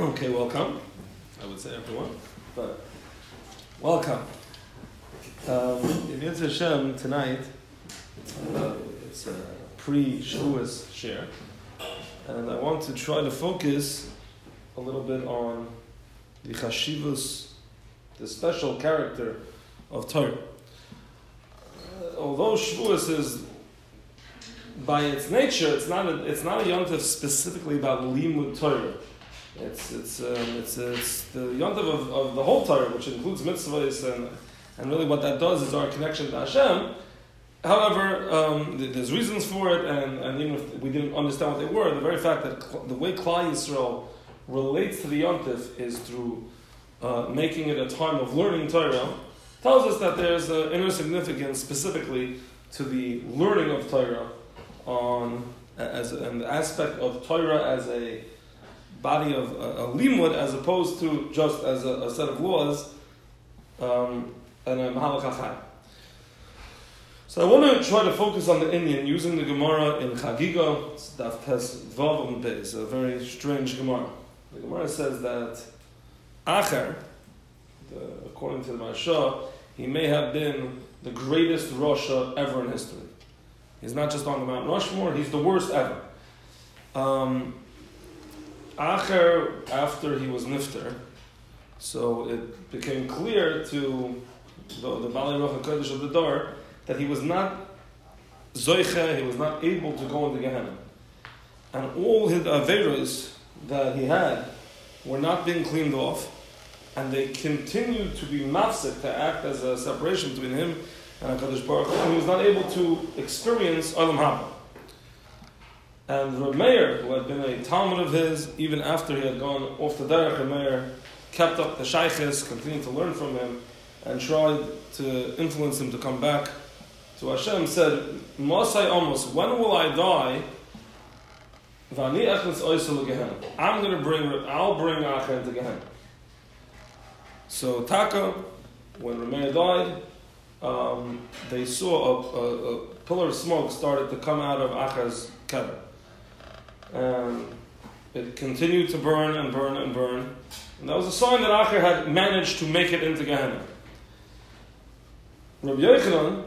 Okay, welcome. I would say everyone, but welcome. Um, in yirtzeh Hashem tonight, uh, it's a pre-Shavuos share, and I want to try to focus a little bit on the chashivus, the special character of Torah. Uh, although Shavuos is by its nature, it's not a, it's not a yontif specifically about limud Torah. It's it's um, it's, it's the yontif of, of the whole Torah, which includes mitzvahs and and really what that does is our connection to Hashem. However, um, there's reasons for it, and, and even if we didn't understand what they were, the very fact that the way Klal Yisrael relates to the yontif is through uh, making it a time of learning Torah tells us that there's an inner significance specifically to the learning of Torah on as an aspect of Torah as a body of a, a limud as opposed to just as a, a set of laws um, and a mahalachachai. So I want to try to focus on the Indian using the Gemara in Chagiga, Daf Tes Vav It's a very strange Gemara. The Gemara says that Acher, the, according to the Maharsha, he may have been the greatest Rasha ever in history. He's not just on the Mount Rushmore, he's the worst ever. Um, Acher, after he was Nifter, so it became clear to the, the Bali Ruach of the door that he was not Zoiche, he was not able to go into Gehenna. And all his Averas that he had were not being cleaned off, and they continued to be mafsik, to act as a separation between him and HaKadosh Baruch and he was not able to experience Olam Haba. And Reb Meir, who had been a Talmud of his, even after he had gone off the derech, Reb Meir kept up the shaykhis, continued to learn from him, and tried to influence him to come back to Hashem, said, Masai Amos, when will I die? I'm going to bring, I'll bring Acher into Gehenna. So Taka, when Rameir died, um, they saw a, a, a, pillar of smoke started to come out of Acher's kever. And it continued to burn and burn and burn. And that was a sign that Acher had managed to make it into Gehenna. Rabbi Yochanan,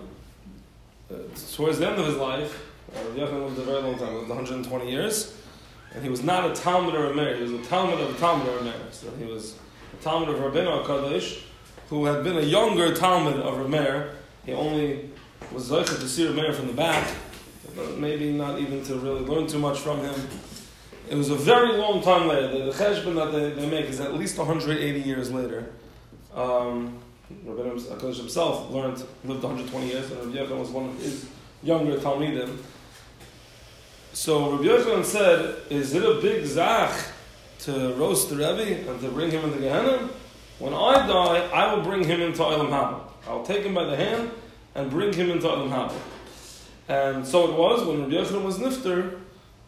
uh, towards the end of his life, uh, Rabbi Yochanan lived a very long time, lived 120 years, and he was not a Talmud or a Meir, he was a Talmud of a Talmud or a Meir. So he was a Talmud of Rabbeinu HaKadosh, who had been a younger Talmud of Rameir. He only was Zoichet to see Rameir from the back, maybe not even to really learn too much from him. It was a very long time later. The, cheshbon that they, they, make is at least 180 years later. Um, Rabbi HaKadosh himself learned, lived 120 years, and Rabbi Yochanan was one of his younger Talmidim. So Rabbi Yochanan said, is it a big zach to roast the Rebbe and to bring him into Gehenna? When I die, I will bring him into Olam Haba. I'll take him by the hand and bring him into Olam Haba. And so it was, when Rabbi Yochanan was nifter,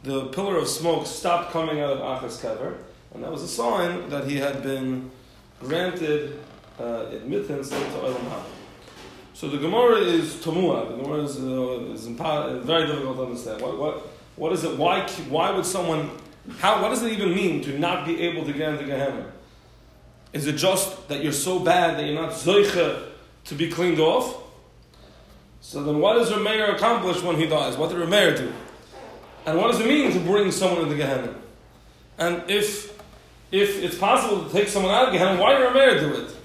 the pillar of smoke stopped coming out of Acher's kever, and that was a sign that he had been granted uh, admittance into Olam Haba. So the Gemara is Tomua. The Gemara is, uh, is impa- very difficult to understand. What, what, what is it? Why, why would someone, how, what does it even mean to not be able to get into Gehenna? Is it just that you're so bad that you're not zoiche to be cleaned off? So then what does Rameir accomplish when he dies? What did Rameir do? And what does it mean to bring someone into Gehenna? And if, if it's possible to take someone out of Gehenna, why did Rameir do it?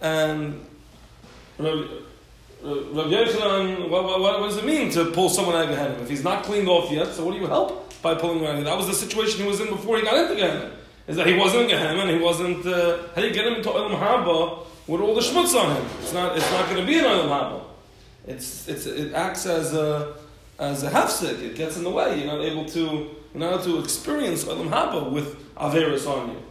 And Rabbi Yochanan, what, what, what, does it mean to pull someone out of Gehenna? If he's not cleaned off yet, so what do you help by pulling him out? Of That was the situation he was in before he got into Gehenna is that he wasn't in Gehenna and he wasn't. Uh, how do you get him into Olam Haba with all the schmutz on him? It's not. It's not going to be an Olam Haba. It's, it's, it acts as a as a hafsik. It gets in the way. You're not able to you're not able to experience Olam Haba with averis on you.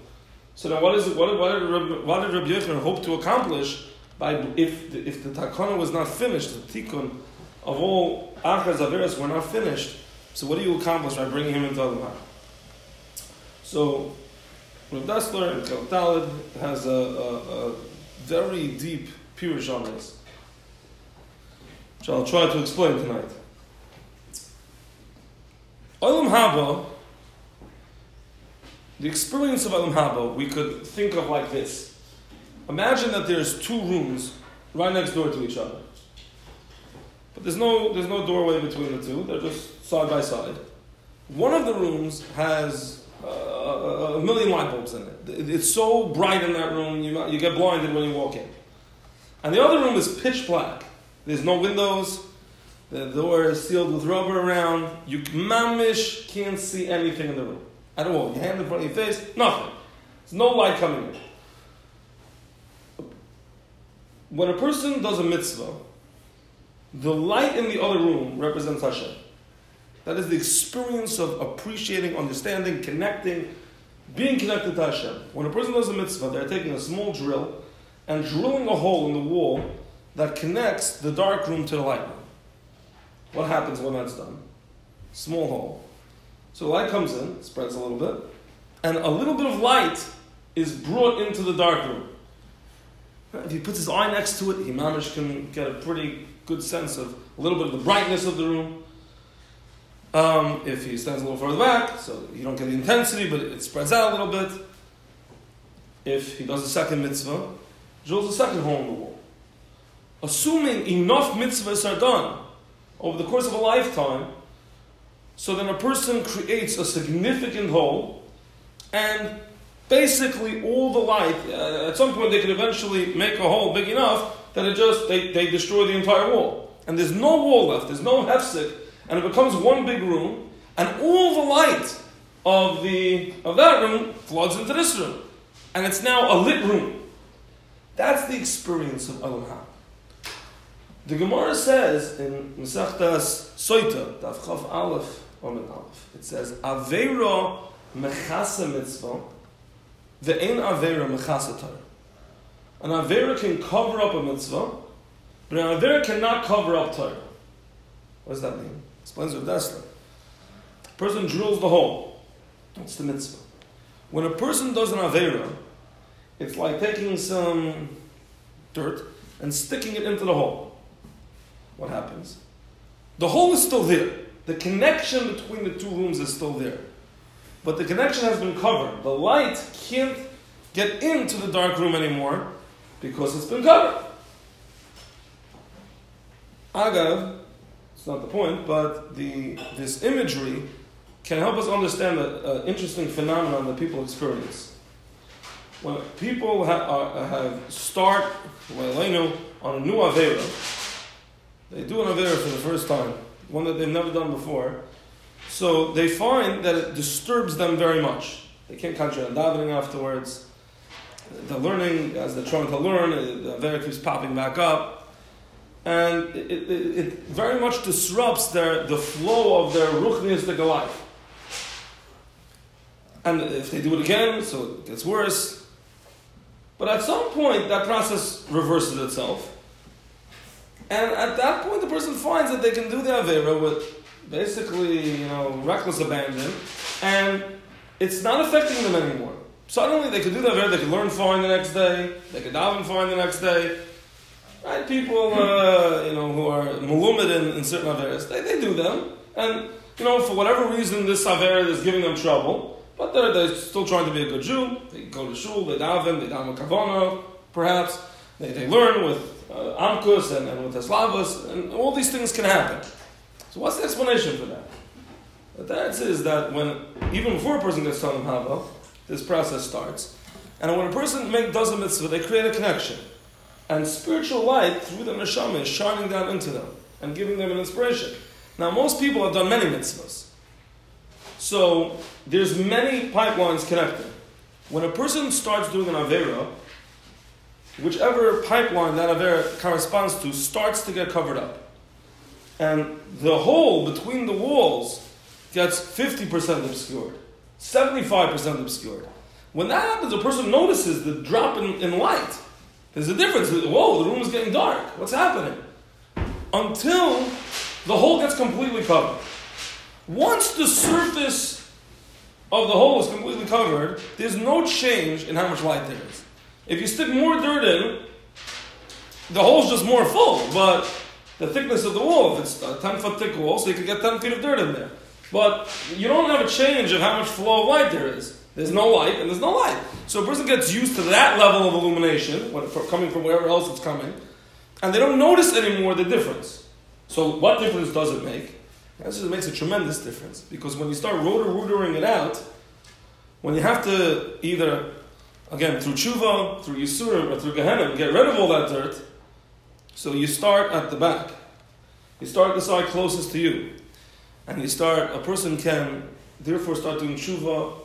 So now, what is it? What, what did what did Rabbi Yochanan hope to accomplish by if the, if the takana was not finished, the tikkun of all Acher's averis were not finished? So what do you accomplish by bringing him into Olam Haba? So Rav Dessler in Kaltalid has a, a, a, very deep pirush on this, which I'll try to explain tonight. Olam Haba, The experience of Olam Haba we could think of like this. Imagine that there's two rooms right next door to each other. But there's no, there's no doorway between the two, they're just side by side. One of the rooms has uh, a million light bulbs in it. It's so bright in that room, you, you get blinded when you walk in. And the other room is pitch black. There's no windows, the door is sealed with rubber around. You mamish can't see anything in the room at all. Your hand in front of your face, nothing. There's no light coming in. When a person does a mitzvah, the light in the other room represents Hashem. That is the experience of appreciating, understanding, connecting, being connected to Hashem. When a person does a mitzvah, they're taking a small drill and drilling a hole in the wall that connects the dark room to the light room. What happens when that's done? Small hole. So light comes in, spreads a little bit, and a little bit of light is brought into the dark room. If he puts his eye next to it, he mamish can get a pretty good sense of a little bit of the brightness of the room. Um, if he stands a little further back, so you don't get the intensity, but it spreads out a little bit. If he does a second mitzvah, drills a second hole in the wall. Assuming enough mitzvahs are done over the course of a lifetime, so then a person creates a significant hole, and basically all the light, uh, at some point they could eventually make a hole big enough that it just, they, they destroy the entire wall. And there's no wall left, there's no hefsek, and it becomes one big room, and all the light of, the, of that room floods into this room. And it's now a lit room. That's the experience of Haba. The Gemara says in Masechtas Soita, Daf Chaf Aleph, Amud Aleph, it says, Aveira mechasa mitzvah, ve'en Aveira mechasa Torah. An Aveira can cover up a mitzvah, but an Aveira cannot cover up Torah. What does that mean? Explains Rav Dessler. A person drills the hole. That's the mitzvah. When a person does an Aveira, it's like taking some dirt and sticking it into the hole what happens? The hole is still there. The connection between the two rooms is still there. But the connection has been covered. The light can't get into the dark room anymore because it's been covered. Agav, it's not the point, but the, this imagery can help us understand an interesting phenomenon that people experience. When people ha- have start well, I know, on a new Avera, they do an Avera for the first time, one that they've never done before. So they find that it disturbs them very much. They can't concentrate on davening afterwards. The learning, as they're trying to learn, uh, the Avera keeps popping back up. And it, it, it, very much disrupts their, the flow of their ruchniistic life. And if they do it again, so it gets worse. But at some point, that process reverses itself. And at that point, the person finds that they can do the Avera with basically, you know, reckless abandon, and it's not affecting them anymore. Suddenly, they could do the Avera, they could learn fine the next day, they could daven fine the next day. Right? People, uh, you know, who are malumid in, in certain Averas, they, they do them. And, you know, for whatever reason, this Avera is giving them trouble, but they're, they're still trying to be a good Jew. They go to shul, they daven, they daven kavana, perhaps. They, they learn with uh, Amkus and, Teslavos, and all these things can happen. So what's the explanation for that? The answer is that when, even before a person gets Tanam Haba, this process starts. And when a person make, does a mitzvah, they create a connection. And spiritual light through the neshama is shining down into them and giving them an inspiration. Now, most people have done many mitzvahs. So, there's many pipelines connected. When a person starts doing an Avera, whichever pipeline that Avera corresponds to starts to get covered up. And the hole between the walls gets 50% obscured, 75% obscured. When that happens, a person notices the drop in, in light. There's a difference. Whoa, the room is getting dark. What's happening? Until the hole gets completely covered. Once the surface of the hole is completely covered, there's no change in how much light there is. If you stick more dirt in, the hole's just more full, but the thickness of the wall, if it's a 10 foot thick wall, so you can get 10 feet of dirt in there. But you don't have a change of how much flow of light there is. There's no light and there's no light. So a person gets used to that level of illumination, coming from wherever else it's coming, and they don't notice anymore the difference. So what difference does it make? This makes a tremendous difference because when you start rotor rootering it out, when you have to either, again, through tshuva, through yisurim, or through gehenna, get rid of all that dirt, so you start at the back. You start the side closest to you. And you start, a person can therefore start doing tshuva,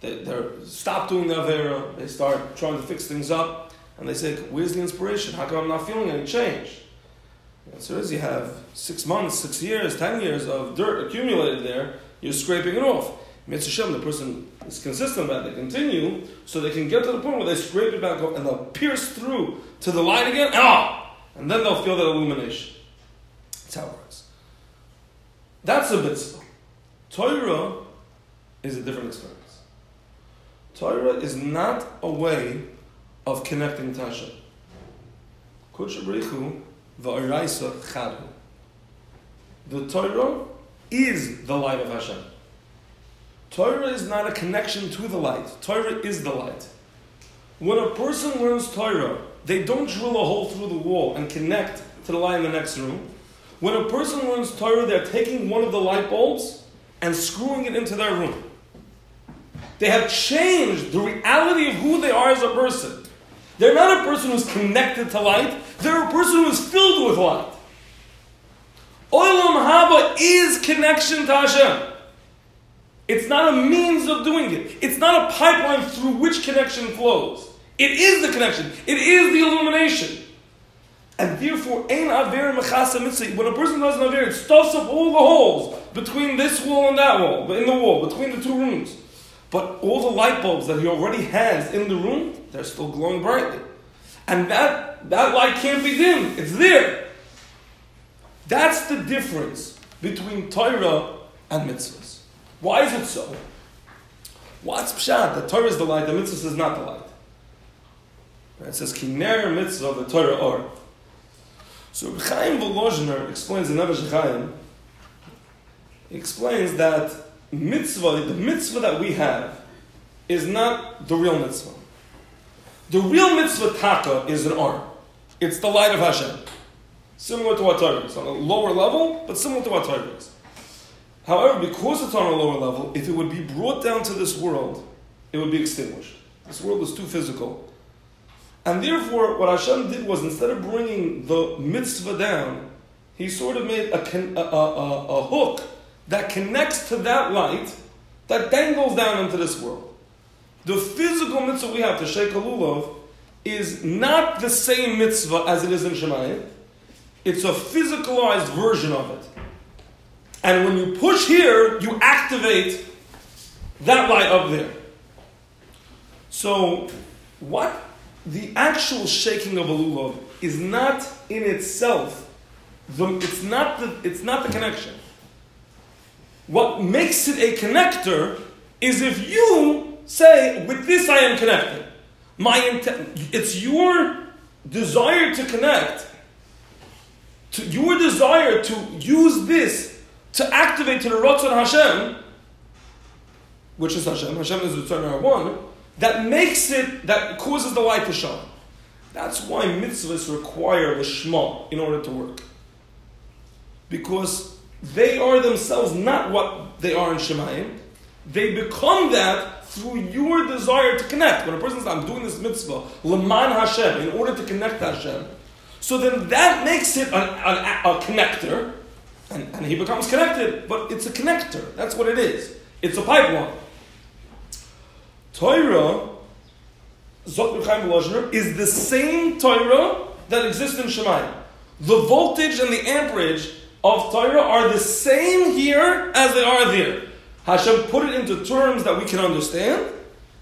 they they stop doing the Avera, they start trying to fix things up, and they say, Where's the inspiration? How come I'm not feeling any change? The answer is you have six months, six years, ten years of dirt accumulated there, you're scraping it off. Mitzvah the person is consistent it, they continue, so they can get to the point where they scrape it back up and they'll pierce through to the light again, ah! And then they'll feel that illumination. That's how it works. That's a mitzvah. Torah is a different experience. Torah is not a way of connecting to Hashem. The Torah is the light of Hashem. Torah is not a connection to the light. Torah is the light. When a person learns Torah, they don't drill a hole through the wall and connect to the light in the next room. When a person learns Torah, they're taking one of the light bulbs and screwing it into their room. They have changed the reality of who they are as a person. They're not a person who's connected to light, they're a person who is filled with light. Olam Haba is connection to Hashem. It's not a means of doing it. It's not a pipeline through which connection flows. It is the connection. It is the illumination. And therefore, ein aver mechasa. When a person does an aver, it stuffs up all the holes between this wall and that wall, in the wall, between the two rooms. But all the light bulbs that he already has in the room, they're still glowing brightly. And that, that light can't be dim. It's there. That's the difference between Torah and mitzvahs. Why is it so? What's pshat? The Torah is the light, the mitzvah is not the light. It says, Kiner mitzvah, the Torah or. So Chaim Volozhiner explains in Nefesh Chaim, explains that mitzvah, the mitzvah that we have, is not the real mitzvah. The real mitzvah taka is an R. It's the light of Hashem. Similar to what Torah is. On a lower level, but similar to what Torah is. However, because it's on a lower level, if it would be brought down to this world, it would be extinguished. This world is too physical. And therefore, what Hashem did was instead of bringing the mitzvah down, he sort of made a, a, a, a hook that connects to that light that dangles down into this world. The physical mitzvah we have to shake Lulav is not the same mitzvah as it is in Shemayim. It's a physicalized version of it. And when you push here, you activate that light up there. So, what the actual shaking of a lulav is not in itself, the, it's, not the, it's not the connection. What makes it a connector is if you say, with this I am connected. My intent, it's your desire to connect, to your desire to use this to activate to the Ratzon Hashem, which is Hashem, Hashem is the Tzarnar one, that makes it, that causes the light to shine. That's why mitzvahs require the Shema in order to work. Because they are themselves not what they are in Shemayim. They become that through your desire to connect. When a person says, I'm doing this mitzvah, Laman Hashem, in order to connect to Hashem, so then that makes it a connector, and, and he becomes connected, but it's a connector. That's what it is. It's a pipeline. Torah, Zot is the same Torah that exists in Shemayim. The voltage and the amperage of Torah are the same here as they are there. Hashem put it into terms that we can understand.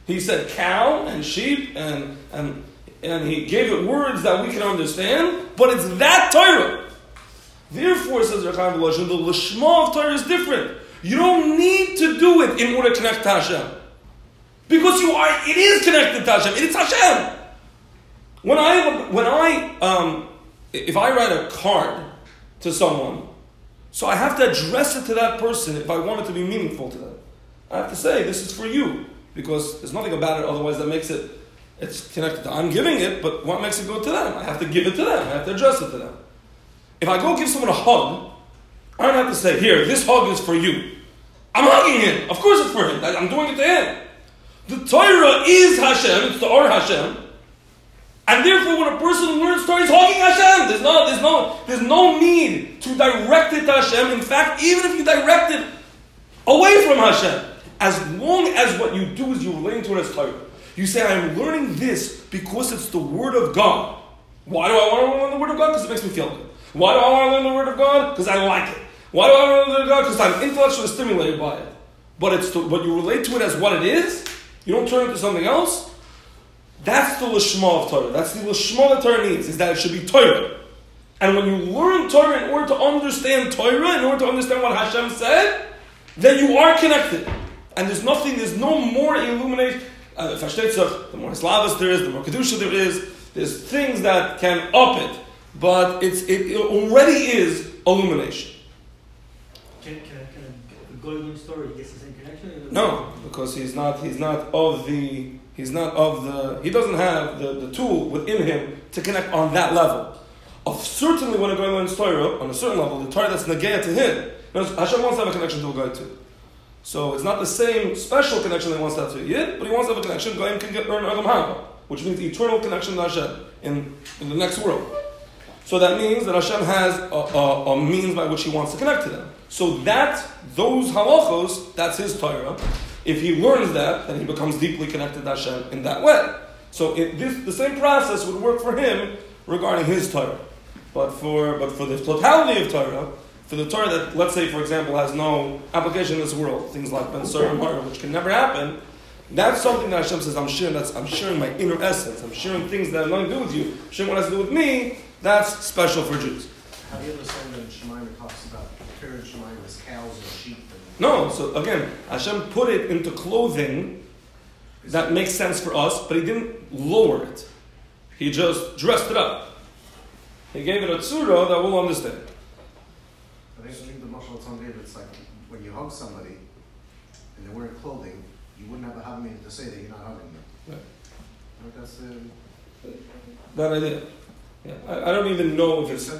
He said cow and sheep and, and, and he gave it words that we can understand, but it's that Torah. Therefore, says Rechaim the Lishma of Torah is different. You don't need to do it in order to connect to Hashem. Because you are, it is connected to Hashem. It's Hashem. When I, when I, um, if I write a card to someone, so I have to address it to that person if I want it to be meaningful to them. I have to say, this is for you. because there's nothing about it otherwise that makes it, it's connected to, I'm giving it, but what makes it go to them? I have to give it to them, I have to address it to them. If I go give someone a hug, I don't have to say, here, this hug is for you. I'm hugging him. Of course it's for him. I'm doing it to him. The Torah is Hashem, it's the Or Hashem. And therefore, when a person learns Torah, he's hugging Hashem. There's no, there's no, there's no need to direct it to Hashem. In fact, even if you direct it away from Hashem, as long as what you do is you relate to it as Torah. You say, I'm learning this because it's the Word of God. Why do I want to learn the Word of God? Because it makes me feel good. Why do I want to learn the Word of God? Because I like it. Why do I want to learn the Word of God? Because I'm intellectually stimulated by it. But it's the, but you relate to it as what it is. You don't turn it to something else. That's the lishma of Torah. That's the lishma that Torah needs, is that it should be Torah. And when you learn Torah in order to understand Torah, in order to understand what Hashem said, then you are connected. And there's nothing, there's no more illumination. Uh, the more Slavas there is, the more Kedusha there is, there's things that can up it, but it's, it, it already is illumination. Can, can, can a golden story get the same connection? No, because he's not, he's not of the He's not of the, he doesn't have the, the tool within him to connect on that level. Of certainly when a guy learns Torah, on a certain level, the Torah that's negaya to him, Hashem wants to have a connection to a guy too. So it's not the same special connection that he wants to have to Yid, but he wants to have a connection, Goyim can get, earn Adam Haba, which means eternal connection to Hashem in, in the next world. So that means that Hashem has a, a, a means by which he wants to connect to them. So that, those halachos, that's his Torah. If he learns that, then he becomes deeply connected to Hashem in that way. So it, this, the same process would work for him regarding his Torah. But for, but for the totality of Torah, for the Torah that, let's say, for example, has no application in this world, things like Ben Sur and Mara, which can never happen, that's something that Hashem says, I'm sharing, that's, I'm sharing my inner essence, I'm sharing things that have nothing to do with you, I'm sharing what has to do with me, that's special for Jews. Have you ever seen that Shemaim talks about Karen Shemaim as cows and sheep no, so again, Hashem put it into clothing that makes sense for us, but He didn't lower it. He just dressed it up. He gave it a tzura that we'll understand. I think the Mashal Tzon it's like when you hug somebody and they're wearing clothing, you wouldn't have a hug to say that you're not hugging them. Right. Like that's uh, the. That idea. Yeah. I, I don't even know if it's.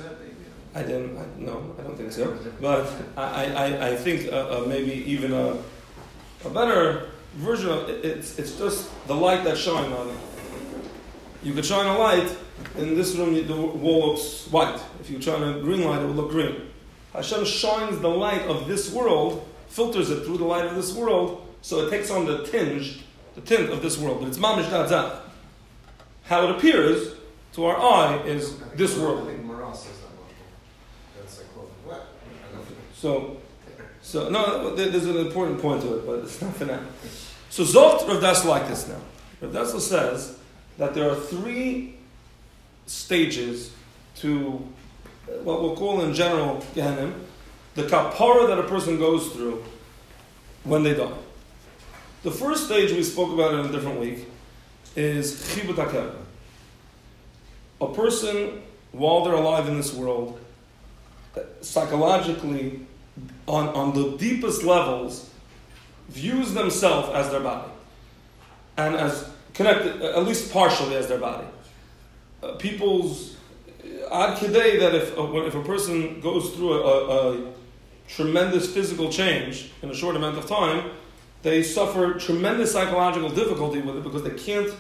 I didn't. I, no, I don't think so. But I, I, I think uh, uh, maybe even a, a better version of it, it's it's just the light that's shining on it. You could shine a light in this room. The wall looks white. If you shine a green light, it would look green. Hashem shines the light of this world, filters it through the light of this world, so it takes on the tinge, the tint of this world. But it's mamish da'zah. How it appears to our eye is this world. So, so no, there's an important point to it, but it's not for now. So Zocht Rav Dessler like this now. Rav Dessler says that there are three stages to uh, what we'll call in general Gehenim, the kapara that a person goes through when they die. The first stage we spoke about in a different week is chibut A person, while they're alive in this world, psychologically, on, on the deepest levels, views themselves as their body. And as connected, at least partially as their body. Uh, people's ad today that if, uh, if a person goes through a, a, a tremendous physical change in a short amount of time, they suffer tremendous psychological difficulty with it because they can't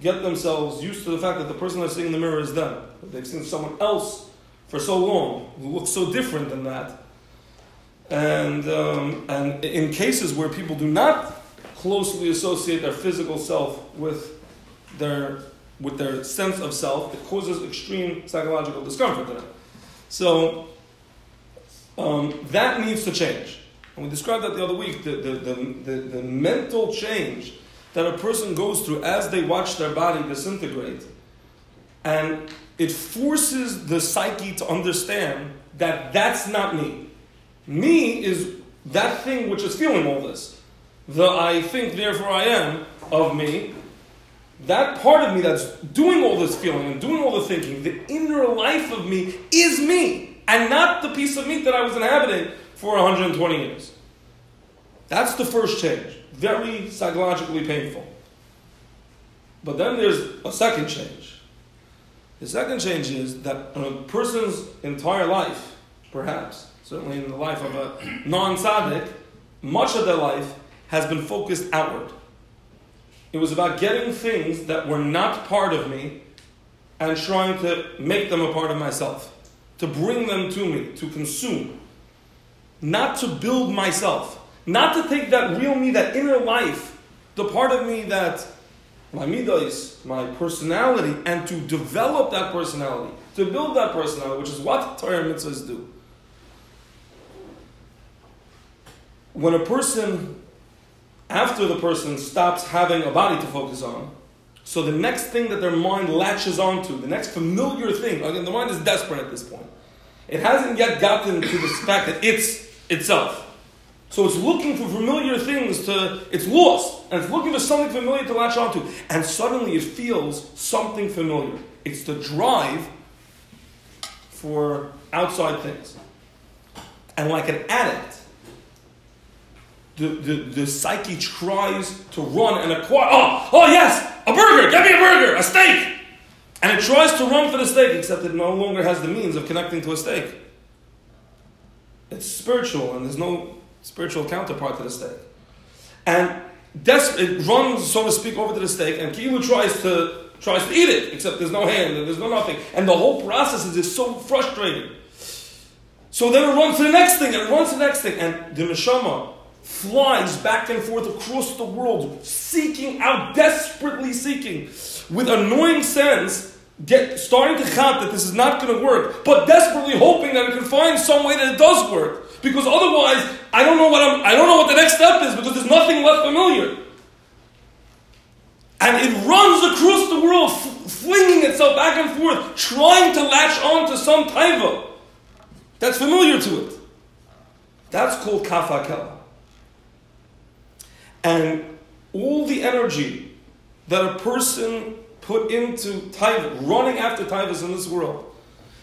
get themselves used to the fact that the person they're seeing in the mirror is them. They've seen someone else for so long, who looks so different than that. And, um, and in cases where people do not closely associate their physical self with their, with their sense of self, it causes extreme psychological discomfort to them. So um, that needs to change. And we described that the other week the, the, the, the, the mental change that a person goes through as they watch their body disintegrate. And it forces the psyche to understand that that's not me. Me is that thing which is feeling all this. The I think, therefore I am of me. That part of me that's doing all this feeling and doing all the thinking, the inner life of me is me, and not the piece of meat that I was inhabiting for 120 years. That's the first change. Very psychologically painful. But then there's a second change. The second change is that a person's entire life, perhaps, certainly in the life of a non tzaddik, much of their life has been focused outward. It was about getting things that were not part of me and trying to make them a part of myself, to bring them to me, to consume. Not to build myself, not to take that real me, that inner life, the part of me that my midas, my personality, and to develop that personality, to build that personality, which is what Torah mitzvahs do. When a person, after the person stops having a body to focus on, so the next thing that their mind latches onto, the next familiar thing, again, the mind is desperate at this point. It hasn't yet gotten to the fact that it's itself. So it's looking for familiar things to, it's lost, and it's looking for something familiar to latch onto. And suddenly it feels something familiar. It's the drive for outside things. And like an addict, the, the, the psyche tries to run and acquire, oh, oh yes, a burger, get me a burger, a steak. And it tries to run for the steak, except it no longer has the means of connecting to a steak. It's spiritual, and there's no spiritual counterpart to the steak. And des- it runs, so to speak, over to the steak, and Kilu tries to tries to eat it, except there's no hand and there's no nothing. And the whole process is just so frustrating. So then it runs to the next thing, and it runs to the next thing, and the neshama flies back and forth across the world, seeking out, desperately seeking, with annoying sense, get starting to count that this is not going to work, but desperately hoping that it can find some way that it does work. Because otherwise, I don't know what I'm, I don't know what the next step is because there's nothing left familiar. And it runs across the world, f- flinging itself back and forth, trying to latch on to some taiva that's familiar to it. That's called kaf hakela. And all the energy that a person put into taiva, running after taivas in this world,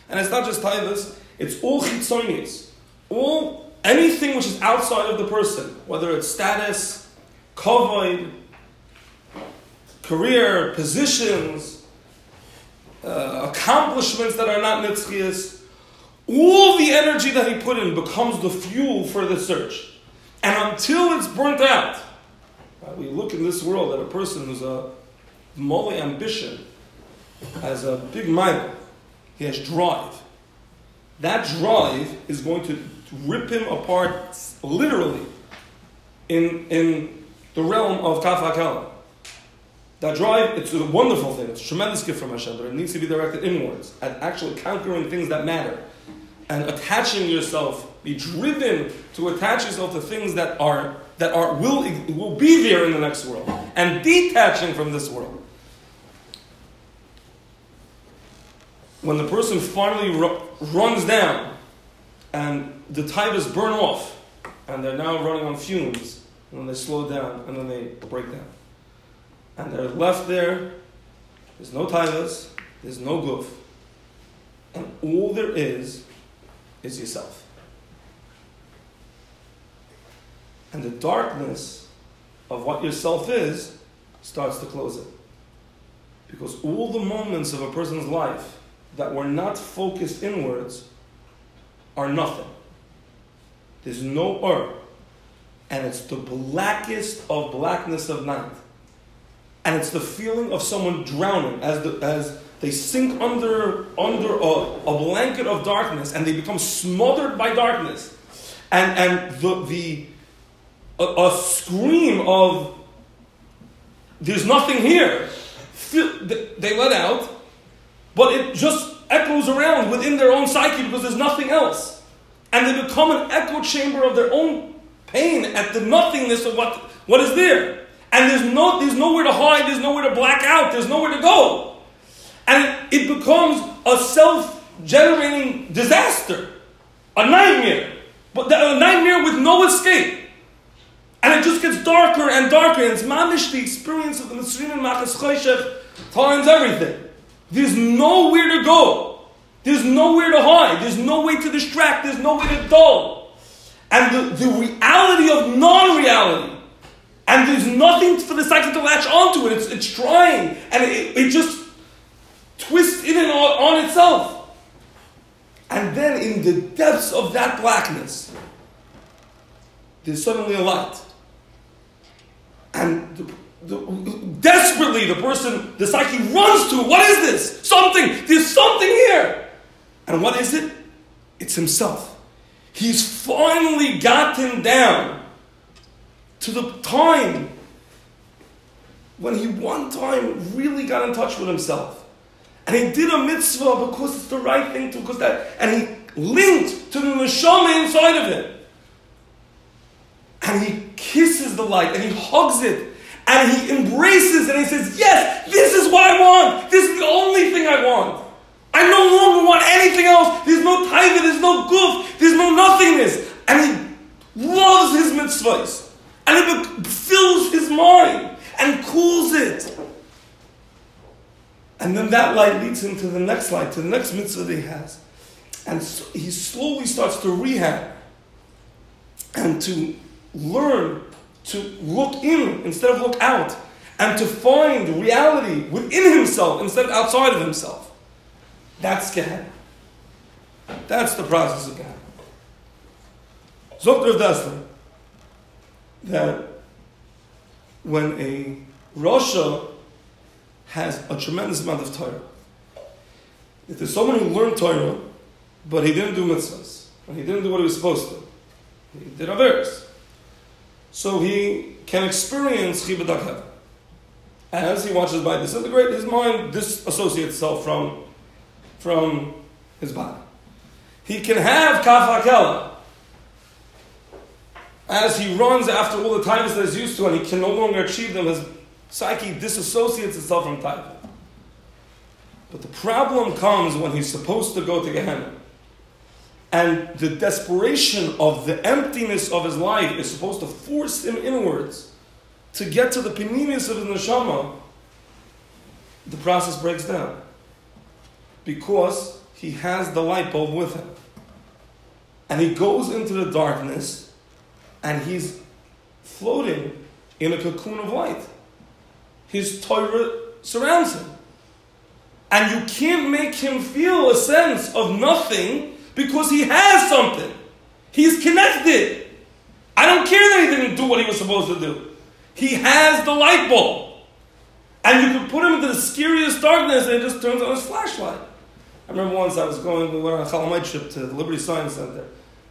and it's not just taivas, it's all chitzonius, all anything which is outside of the person, whether it's status, kavod, career, positions, uh, accomplishments that are not nitzchias, all the energy that he put in becomes the fuel for the search. And until it's burnt out, right, we look in this world at a person who's a mole ambition, has a big mind, he has drive. That drive is going to rip him apart literally in, in the realm of kaf hakela. That drive, it's a wonderful thing. It's a tremendous gift from Hashem, but it needs to be directed inwards at actually conquering things that matter and attaching yourself. Be driven to attach yourself to things that are that are will will be there in the next world, and detaching from this world. When the person finally ru- runs down, and the taivas burn off, and they're now running on fumes, and then they slow down, and then they break down and they're left there. There's no taivas, there's no goof, and all there is is yourself. And the darkness of what yourself is starts to close it. Because all the moments of a person's life that were not focused inwards are nothing. There's no ur. And it's the blackest of blackness of night and it's the feeling of someone drowning as, the, as they sink under, under a, a blanket of darkness and they become smothered by darkness. And, and the, the, a, a scream of, there's nothing here, they let out, but it just echoes around within their own psyche because there's nothing else. And they become an echo chamber of their own pain at the nothingness of what, what is there. And there's, no, there's nowhere to hide, there's nowhere to black out, there's nowhere to go. And it becomes a self generating disaster, a nightmare, but a nightmare with no escape. And it just gets darker and darker, and it's mamish the experience of the Mitzrayim and Makas Choshech times everything. There's nowhere to go. There's nowhere to hide. There's no way to distract. There's no way to dull. and the, the reality of non reality. And there's nothing for the psyche to latch onto it. It's, it's trying, and it, it just twists in and on, on itself. And then in the depths of that blackness, there's suddenly a light. And the, the, desperately, the person, the psyche runs to. What is this? Something. There's something here. And what is it? It's himself. He's finally gotten down to the time when he one time really got in touch with himself. And he did a mitzvah because it's the right thing to, because that, and he linked to the neshama inside of him. And he kisses the light and he hugs it and he embraces and he says, Yes, this is what I want. This is the only thing I want. I no want anything else. There's no taiva, there's no goof, there's no nothingness. And he loves his mitzvahs. And it fills his mind and cools it. And then that light leads him to the next light, to the next mitzvah that he has. And so he slowly starts to rehab and to learn to look in instead of look out, and to find reality within himself instead of outside of himself. That's Gehenna. That's the process of Gehenna. Zokter Dessler, that when a Rasha has a tremendous amount of Torah, if there's someone who learned Torah, but he didn't do mitzvahs, and he didn't do what he was supposed to, he did others so he can experience Chibadak. As he watches by disintegrate, his mind disassociates itself from, from his body. He can have Kaf As he runs after all the times that he's used to and he can no longer achieve them, his psyche disassociates itself from Taiva. But the problem comes when he's supposed to go to Gehenna and the desperation of the emptiness of his life is supposed to force him inwards to get to the pnimius of his neshama, the process breaks down. Because he has the light bulb with him. And he goes into the darkness and he's floating in a cocoon of light. His Torah surrounds him. And you can't make him feel a sense of nothing because he has something. He's connected. I don't care that he didn't do what he was supposed to do. He has the light bulb. And you can put him into the scariest darkness and it just turns on his flashlight. I remember once I was going, we went on a Chol Hamoed trip to the Liberty Science Center.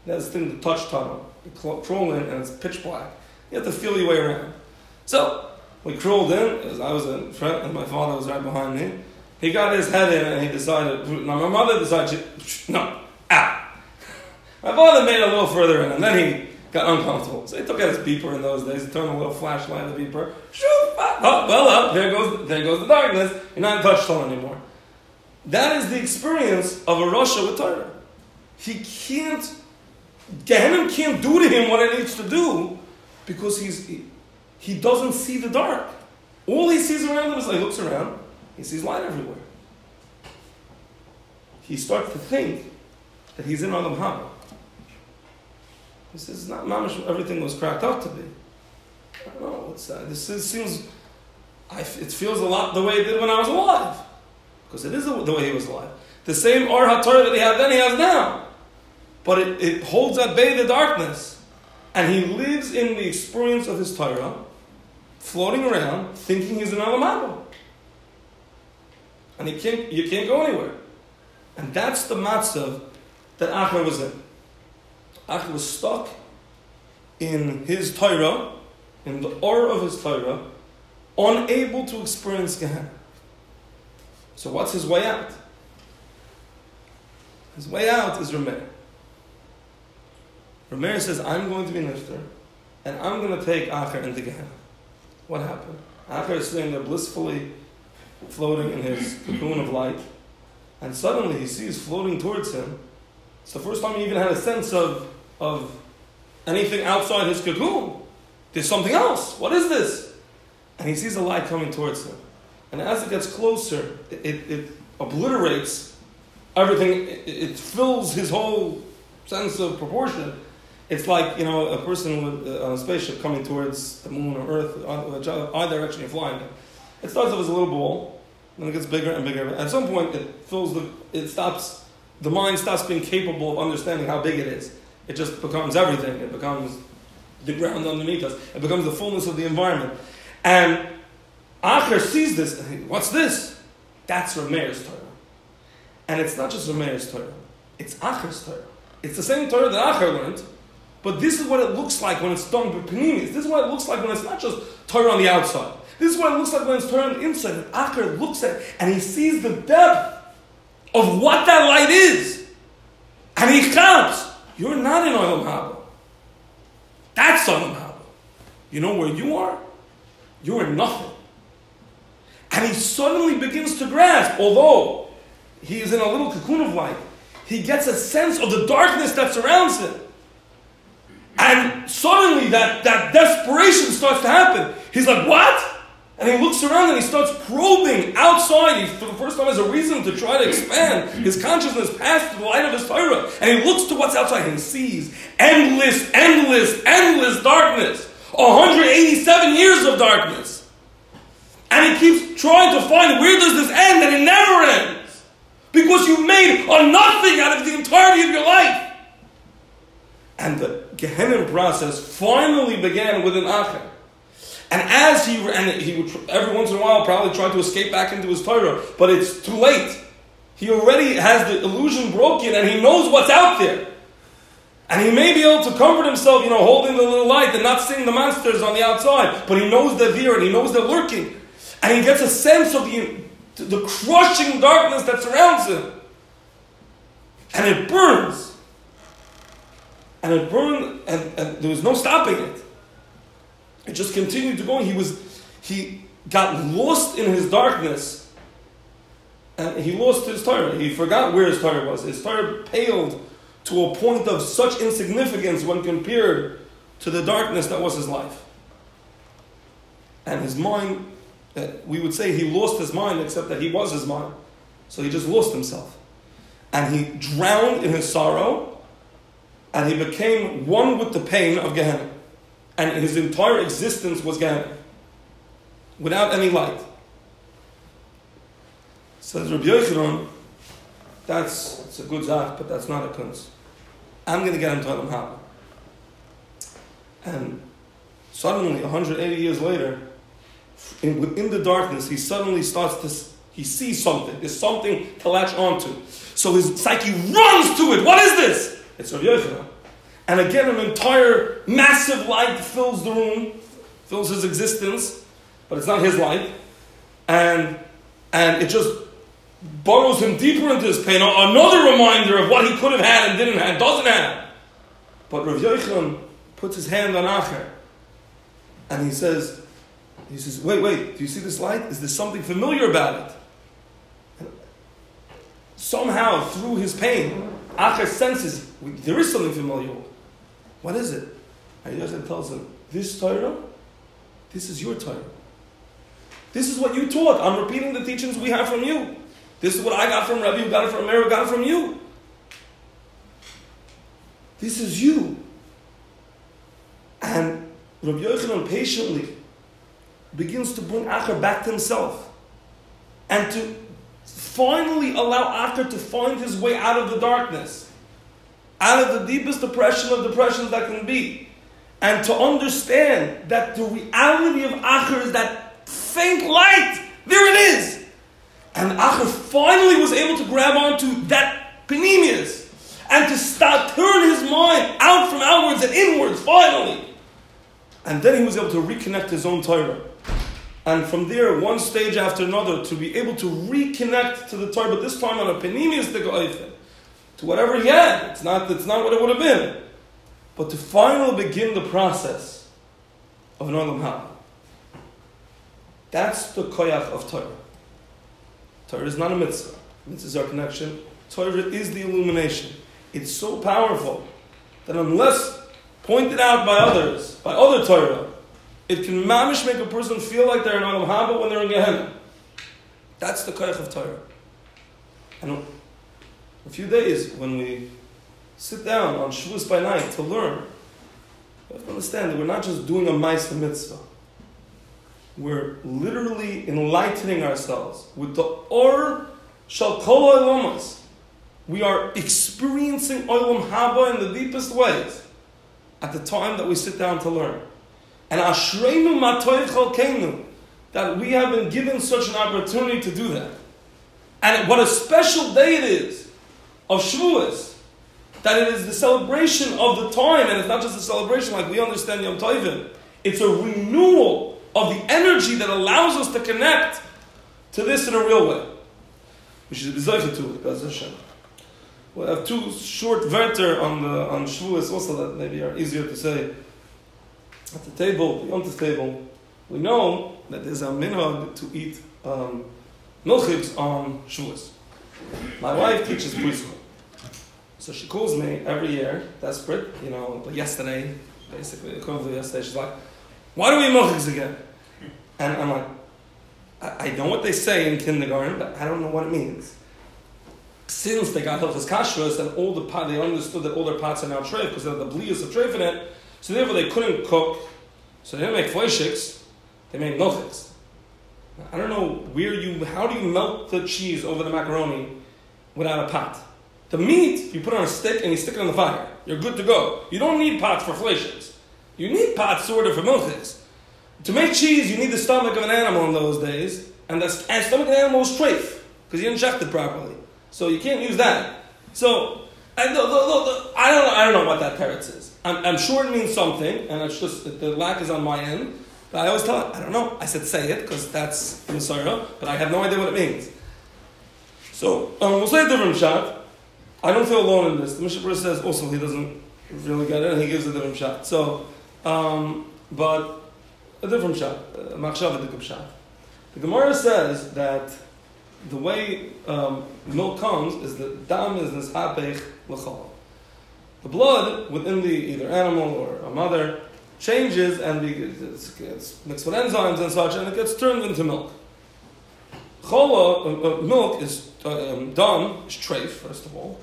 There's this thing, the touch tunnel. You crawl in and it's pitch black. You have to feel your way around. So, we crawled in, I was in front and my father was right behind me. He got his head in and he decided, now my mother decided, no, out. My father made a little further in, and then he got uncomfortable. So he took out his beeper in those days. He turned a little flashlight on the beeper. Oh, well, up there goes there goes the darkness. You're not in touch tunnel anymore. That is the experience of a Rasha with Torah. He can't. Gehenna can't do to him what it needs to do because he's he, he doesn't see the dark. All he sees around him is like he looks around. He sees light everywhere. He starts to think that he's in Adam Haba. This is not mamish. Everything was cracked up to be. I don't know. What's that? Uh, this is, seems. I, it feels a lot the way it did when I was alive, because it is the, the way he was alive. The same Or HaTorah that he had then, he has now, but it, it holds at bay the darkness, and he lives in the experience of his Torah, floating around, thinking he's an Alamabo. And he can't, you can't go anywhere. And that's the matzav that Acher was in. Acher was stuck in his Torah, in the aura of his Torah, unable to experience Gehenna. So what's his way out? His way out is Rameir. Rameir says, I'm going to be Nifter, and I'm going to take Acher into Gehenna. What happened? Acher is sitting there blissfully floating in his cocoon of light, and suddenly he sees floating towards him it's the first time he even had a sense of, of anything outside his cocoon. There's something else. What is this? And he sees a light coming towards him. And as it gets closer, it, it, it obliterates everything, it, it, fills his whole sense of proportion. It's like, you know, a person with, uh, on a spaceship coming towards the moon or Earth, either direction you're flying. It starts off as a little ball, then it gets bigger and bigger. At some point, it fills the, it stops, the mind stops being capable of understanding how big it is. It just becomes everything. It becomes the ground underneath us. It becomes the fullness of the environment. And Acher sees this. What's this? That's Rameir's Torah. And it's not just Rameir's Torah. It's Acher's Torah. It's the same Torah that Acher learned, but this is what it looks like when it's done with pnimius. This is what it looks like when it's not just Torah on the outside. This is what it looks like when it's Torah on the inside. And Acher looks at it and he sees the depth of what that light is. And he counts. You're not in Olam Haba. That's Olam Haba. You know where you are? You're in nothing. And he suddenly begins to grasp, although he is in a little cocoon of light, he gets a sense of the darkness that surrounds him. And suddenly that, that desperation starts to happen. He's like, What? And he looks around and he starts probing outside. He, for the first time, has a reason to try to expand his consciousness past the light of his Torah. And he looks to what's outside and sees endless, endless, endless darkness. 187 years of darkness. And he keeps trying to find where does this end, and it never ends. Because you made a nothing out of the entirety of your life. And the Gehenna process finally began with an Acher. And as he and he would every once in a while probably try to escape back into his Torah, but it's too late. He already has the illusion broken, and he knows what's out there. And he may be able to comfort himself, you know, holding the little light and not seeing the monsters on the outside, but he knows they're there and he knows they're lurking. And he gets a sense of the, the crushing darkness that surrounds him. And it burns. And it burned, and, and there was no stopping it. It just continued to go. He was, he got lost in his darkness, and he lost his Torah. He forgot where his Torah was. His Torah paled to a point of such insignificance when compared to the darkness that was his life. And his mind, uh, we would say he lost his mind, except that he was his mind. So he just lost himself. And he drowned in his sorrow, and he became one with the pain of Gehenna and his entire existence was Gehenna, without any light. Says Rabbi Yochanan, that's it's a good zach, but that's not a kunz. I'm going to get him to Olam Haba. And suddenly, 180 years later, in, within the darkness, he suddenly starts to, he sees something. There's something to latch onto. So his psyche runs to it. What is this? It's Rabbi Yochanan. And again, an entire massive light fills the room, fills his existence, but it's not his light. And, and it just burrows him deeper into his pain. Another reminder of what he could have had and didn't have, doesn't have. But Rav Yochanan puts his hand on Acher, and he says, he says, wait, wait, do you see this light? Is there something familiar about it? Somehow, through his pain, Acher senses there is something familiar. What is it? And Yochanan tells him, This Torah, this is your Torah. This is what you taught. I'm repeating the teachings we have from you. This is what I got from Rabbi, got it from Meir, got it from you. This is you. And Rabbi Yochanan patiently begins to bring Acher back to himself and to finally allow Acher to find his way out of the darkness out of the deepest depression of depressions that can be. And to understand that the reality of Acher is that faint light. There it is. And Acher finally was able to grab onto that pnimius and to start turn his mind out from outwards and inwards finally. And then he was able to reconnect his own Torah. And from there, one stage after another, to be able to reconnect to the Torah, but this time on a pnimius to whatever he had. It's not, it's not what it would have been. But to finally begin the process of an Olam Haba. That's the koyach of Torah. Torah is not a mitzvah. Mitzvah is our connection. Torah is the illumination. It's so powerful that unless pointed out by others, by other Torah, it can mamish make a person feel like they're in Olam Haba when they're in Gehenna. That's the koyach of Torah. And a few days when we sit down on Shavuos by night to learn You have to understand that we're not just doing a Maisa mitzvah. We're literally enlightening ourselves with the Or Shal Kol Olamas. We are experiencing Olam Haba in the deepest ways at the time that we sit down to learn. And Ashreinu Matoich Chalkeinu, that we have been given such an opportunity to do that. And what a special day it is of Shavuos, that it is the celebration of the time, and it's not just a celebration like we understand Yom Tovim. It's a renewal of the energy that allows us to connect to this in a real way. We should be to Bez Hashem. We'll have two short verter on the on Shavuos also that maybe are easier to say. At the table, the the table, we know that there's a minhag to eat um, on Shavuos. My wife teaches preschool. So she calls me every year, desperate, you know, but yesterday, basically, equivalent to yesterday, she's like, why do we eat milchiks again? And I'm like, I, I know what they say in kindergarten, but I don't know what it means since they got Hilchas Kashrus and all the they understood that all their pots are now treif because they have the blias of treif in it. So therefore they couldn't cook. So they didn't make fleishiks, they made milchiks. I don't know where you, how do you melt the cheese over the macaroni without a pot? The meat, you put on a stick and you stick it on the fire. You're good to go. You don't need pots for fleishiks. You need pots sort of for milchiks. To make cheese, you need the stomach of an animal in those days, and the and stomach of an animal is treif because you check it properly. So you can't use that. So I, the, the, the, I don't know. I don't know what that parrot is. I'm, I'm, sure it means something, and it's just the lack is on my end. But I always tell it, I don't know. I said say it because that's Messiah, but I have no idea what it means. So um, we'll say a different pshat. I don't feel alone in this. The Mishnah says also he doesn't really get it, and he gives a different pshat. So, um, but a different pshat, machshav, a pshat. The Gemara says that the way um, milk comes is that dam is nishapech l'chol. The blood within the either animal or a mother changes and it's, mixed with enzymes and such, and it gets turned into milk. Chola, uh, uh, milk is um, dam is treif first of all,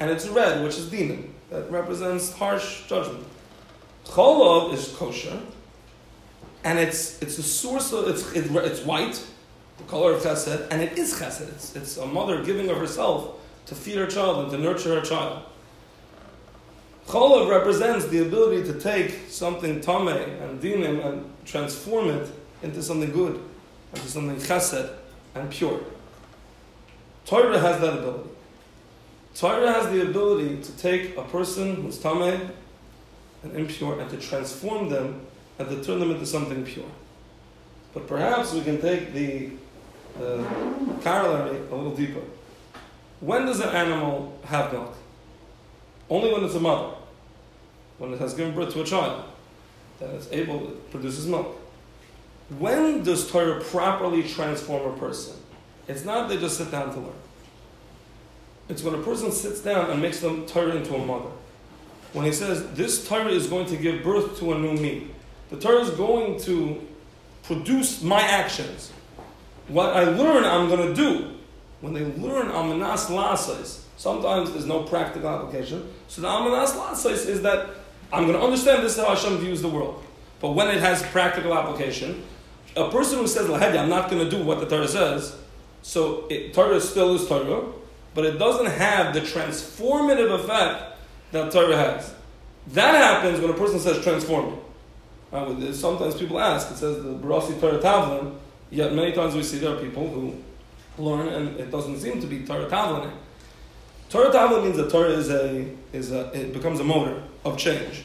and it's red, which is demon that represents harsh judgment. Chola is kosher, and it's it's the source of it's it, it's white the color of chesed, and it is chesed. It's, it's a mother giving of herself to feed her child and to nurture her child. Cholav represents the ability to take something tame and dinim and transform it into something good, into something chesed and pure. Torah has that ability. Torah has the ability to take a person who's tame and impure and to transform them and to turn them into something pure. But perhaps we can take the the corollary a little deeper. When does an animal have milk? Only when it's a mother. When it has given birth to a child, then it's able, it produces milk. When does Torah properly transform a person? It's not they just sit down to learn. It's when a person sits down and makes them Torah into a mother. When he says, this Torah is going to give birth to a new me. The Torah is going to produce my actions what I learn, I'm going to do. When they learn Amanas Lasais, sometimes there's no practical application. So the Amanas Lasais is that I'm going to understand this is how Hashem views the world. But when it has practical application, a person who says, Lahedi, I'm not going to do what the Torah says, so it, Torah still is Torah, but it doesn't have the transformative effect that Torah has. That happens when a person says transforming. Uh, sometimes people ask, it says the Barasi Torah Tavlin, Yet many times we see there are people who learn and it doesn't seem to be Torah Tavlin. Torah Tavlin means that Torah is a, is a, it becomes a motor of change.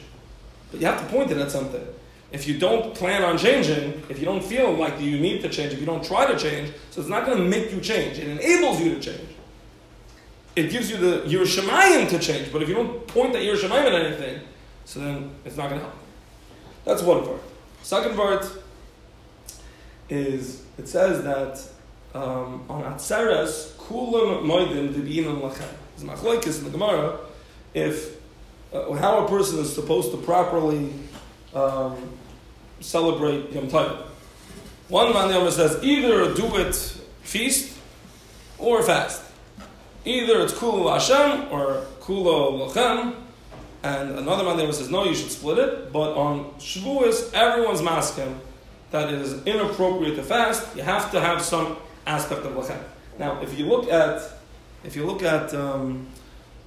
But you have to point it at something. If you don't plan on changing, if you don't feel like you need to change, if you don't try to change, so it's not going to make you change. It enables you to change. It gives you the Yerushalayim to change, but if you don't point at Yerushalayim at anything, so then it's not going to help. That's one part. Second part, is it says that um, on Atzeres, kulam moedim dibinam lachem. It's machlokes in the Gemara if uh, how a person is supposed to properly um, celebrate Yom Tov. One man says either do it feast or fast. Either it's kulo Hashem or kulo lachem, And another man says, no, you should split it. But on Shavuos, everyone's masking that it is inappropriate to fast. You have to have some aspect of lachem. Now, if you look at, if you look at, um,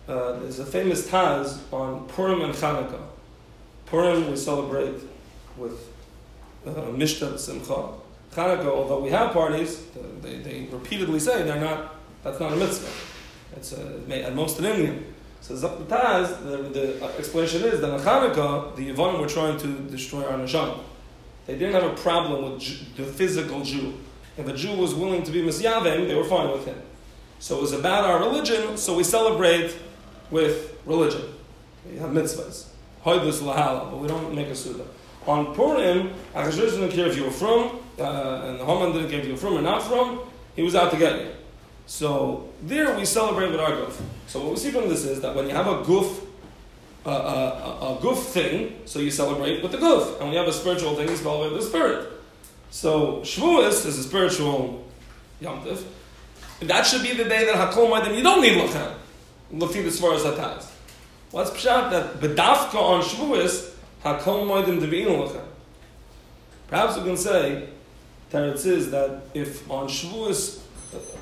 uh, there's a famous Taz on Purim and Chanukah. Purim we celebrate with uh, Mishta Simcha. Chanukah, although we have parties, they, they repeatedly say they're not. That's not a mitzvah. It's a, at most an Indian. So Taz, the, the explanation is that in Chanukah, the Yavanim were trying to destroy our neshama. They didn't have a problem with the physical Jew. If a Jew was willing to be misyavim, they were fine with him. So it was about our religion, so we celebrate with religion. We have mitzvahs. Hoidus lahala, but we don't make a suda. On Purim, Achashverosh didn't care if you were from, uh, and the Haman didn't care if you were from or not from, he was out to get you. So there we celebrate with our guf. So what we see from this is that when you have a goof, a, a guf thing, so you celebrate with the goof, and when you have a spiritual thing, you celebrate with the spirit. So Shavuos is a spiritual Yom That should be the day that Hakol Maidim, you don't need Lachem. Lafi as far as Hataz. What's pshat that bedafka on Shavuos, Hakol Maidim Devi'in Lachem. Perhaps we can say, Teretz is that if on Shavuos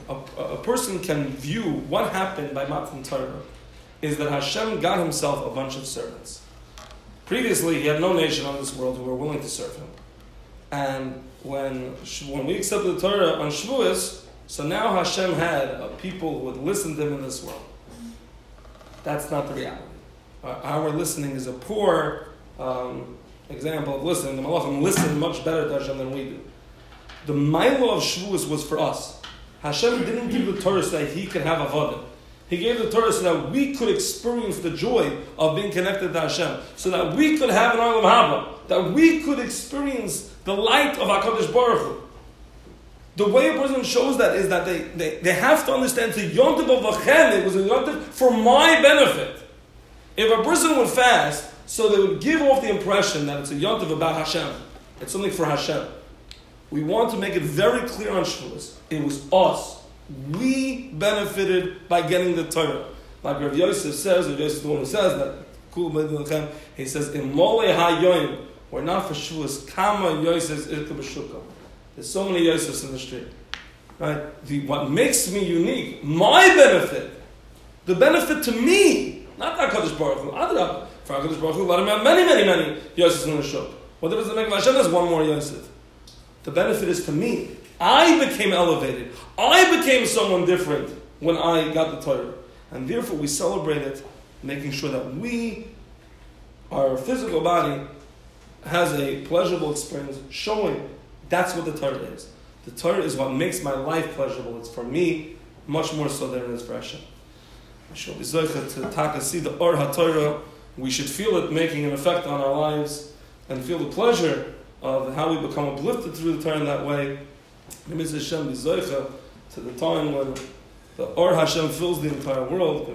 a, a, person can view what happened by Matan Torah is that Hashem got himself a bunch of servants. Previously, he had no nation on this world who were willing to serve him. And when, when we accepted the Torah on Shavuos, so now Hashem had a people who would listen to him in this world. That's not the reality. Uh, our listening is a poor um, example of listening. The Malachim listen much better to Hashem than we do. The Milo of Shavuos was for us. Hashem didn't give the Torah so that he could have a avodah. He gave the Torah so that we could experience the joy of being connected to Hashem, so that we could have an Olam Haba, that we could experience the light of HaKadosh Baruch Hu. The way a person shows that is that they, they, they have to understand the Yontif of Lachem, it was a Yontif for my benefit. If a person would fast, so they would give off the impression that it's a Yontif about Hashem. It's something for Hashem. We want to make it very clear on Shavuos. It was us. We benefited by getting the Torah. Like Rav Yosef says, Rav Yosef the one who says that. He says, "In mole hayoyim, we're not for Shavuos. Kama Yosef irka b'shukah." There's so many Yosefs in the street. Right? The, what makes me unique, my benefit, the benefit to me, not that Kadosh Baruch Hu. Adrab, for Kadosh Baruch Hu, let him have many, many, many Yosefs in the shuk. What does it make? Hashem has one more Yosef. The benefit is to me. I became elevated. I became someone different when I got the Torah. And therefore we celebrate it, making sure that we, our physical body, has a pleasurable experience, showing that's what the Torah is. The Torah is what makes my life pleasurable. It's for me, much more so than it is for Hashem. I shall be to taka see the Or HaTorah. We should feel it making an effect on our lives and feel the pleasure of how we become uplifted through the Torah in that way. Hashem be to the time when the Or Hashem fills the entire world.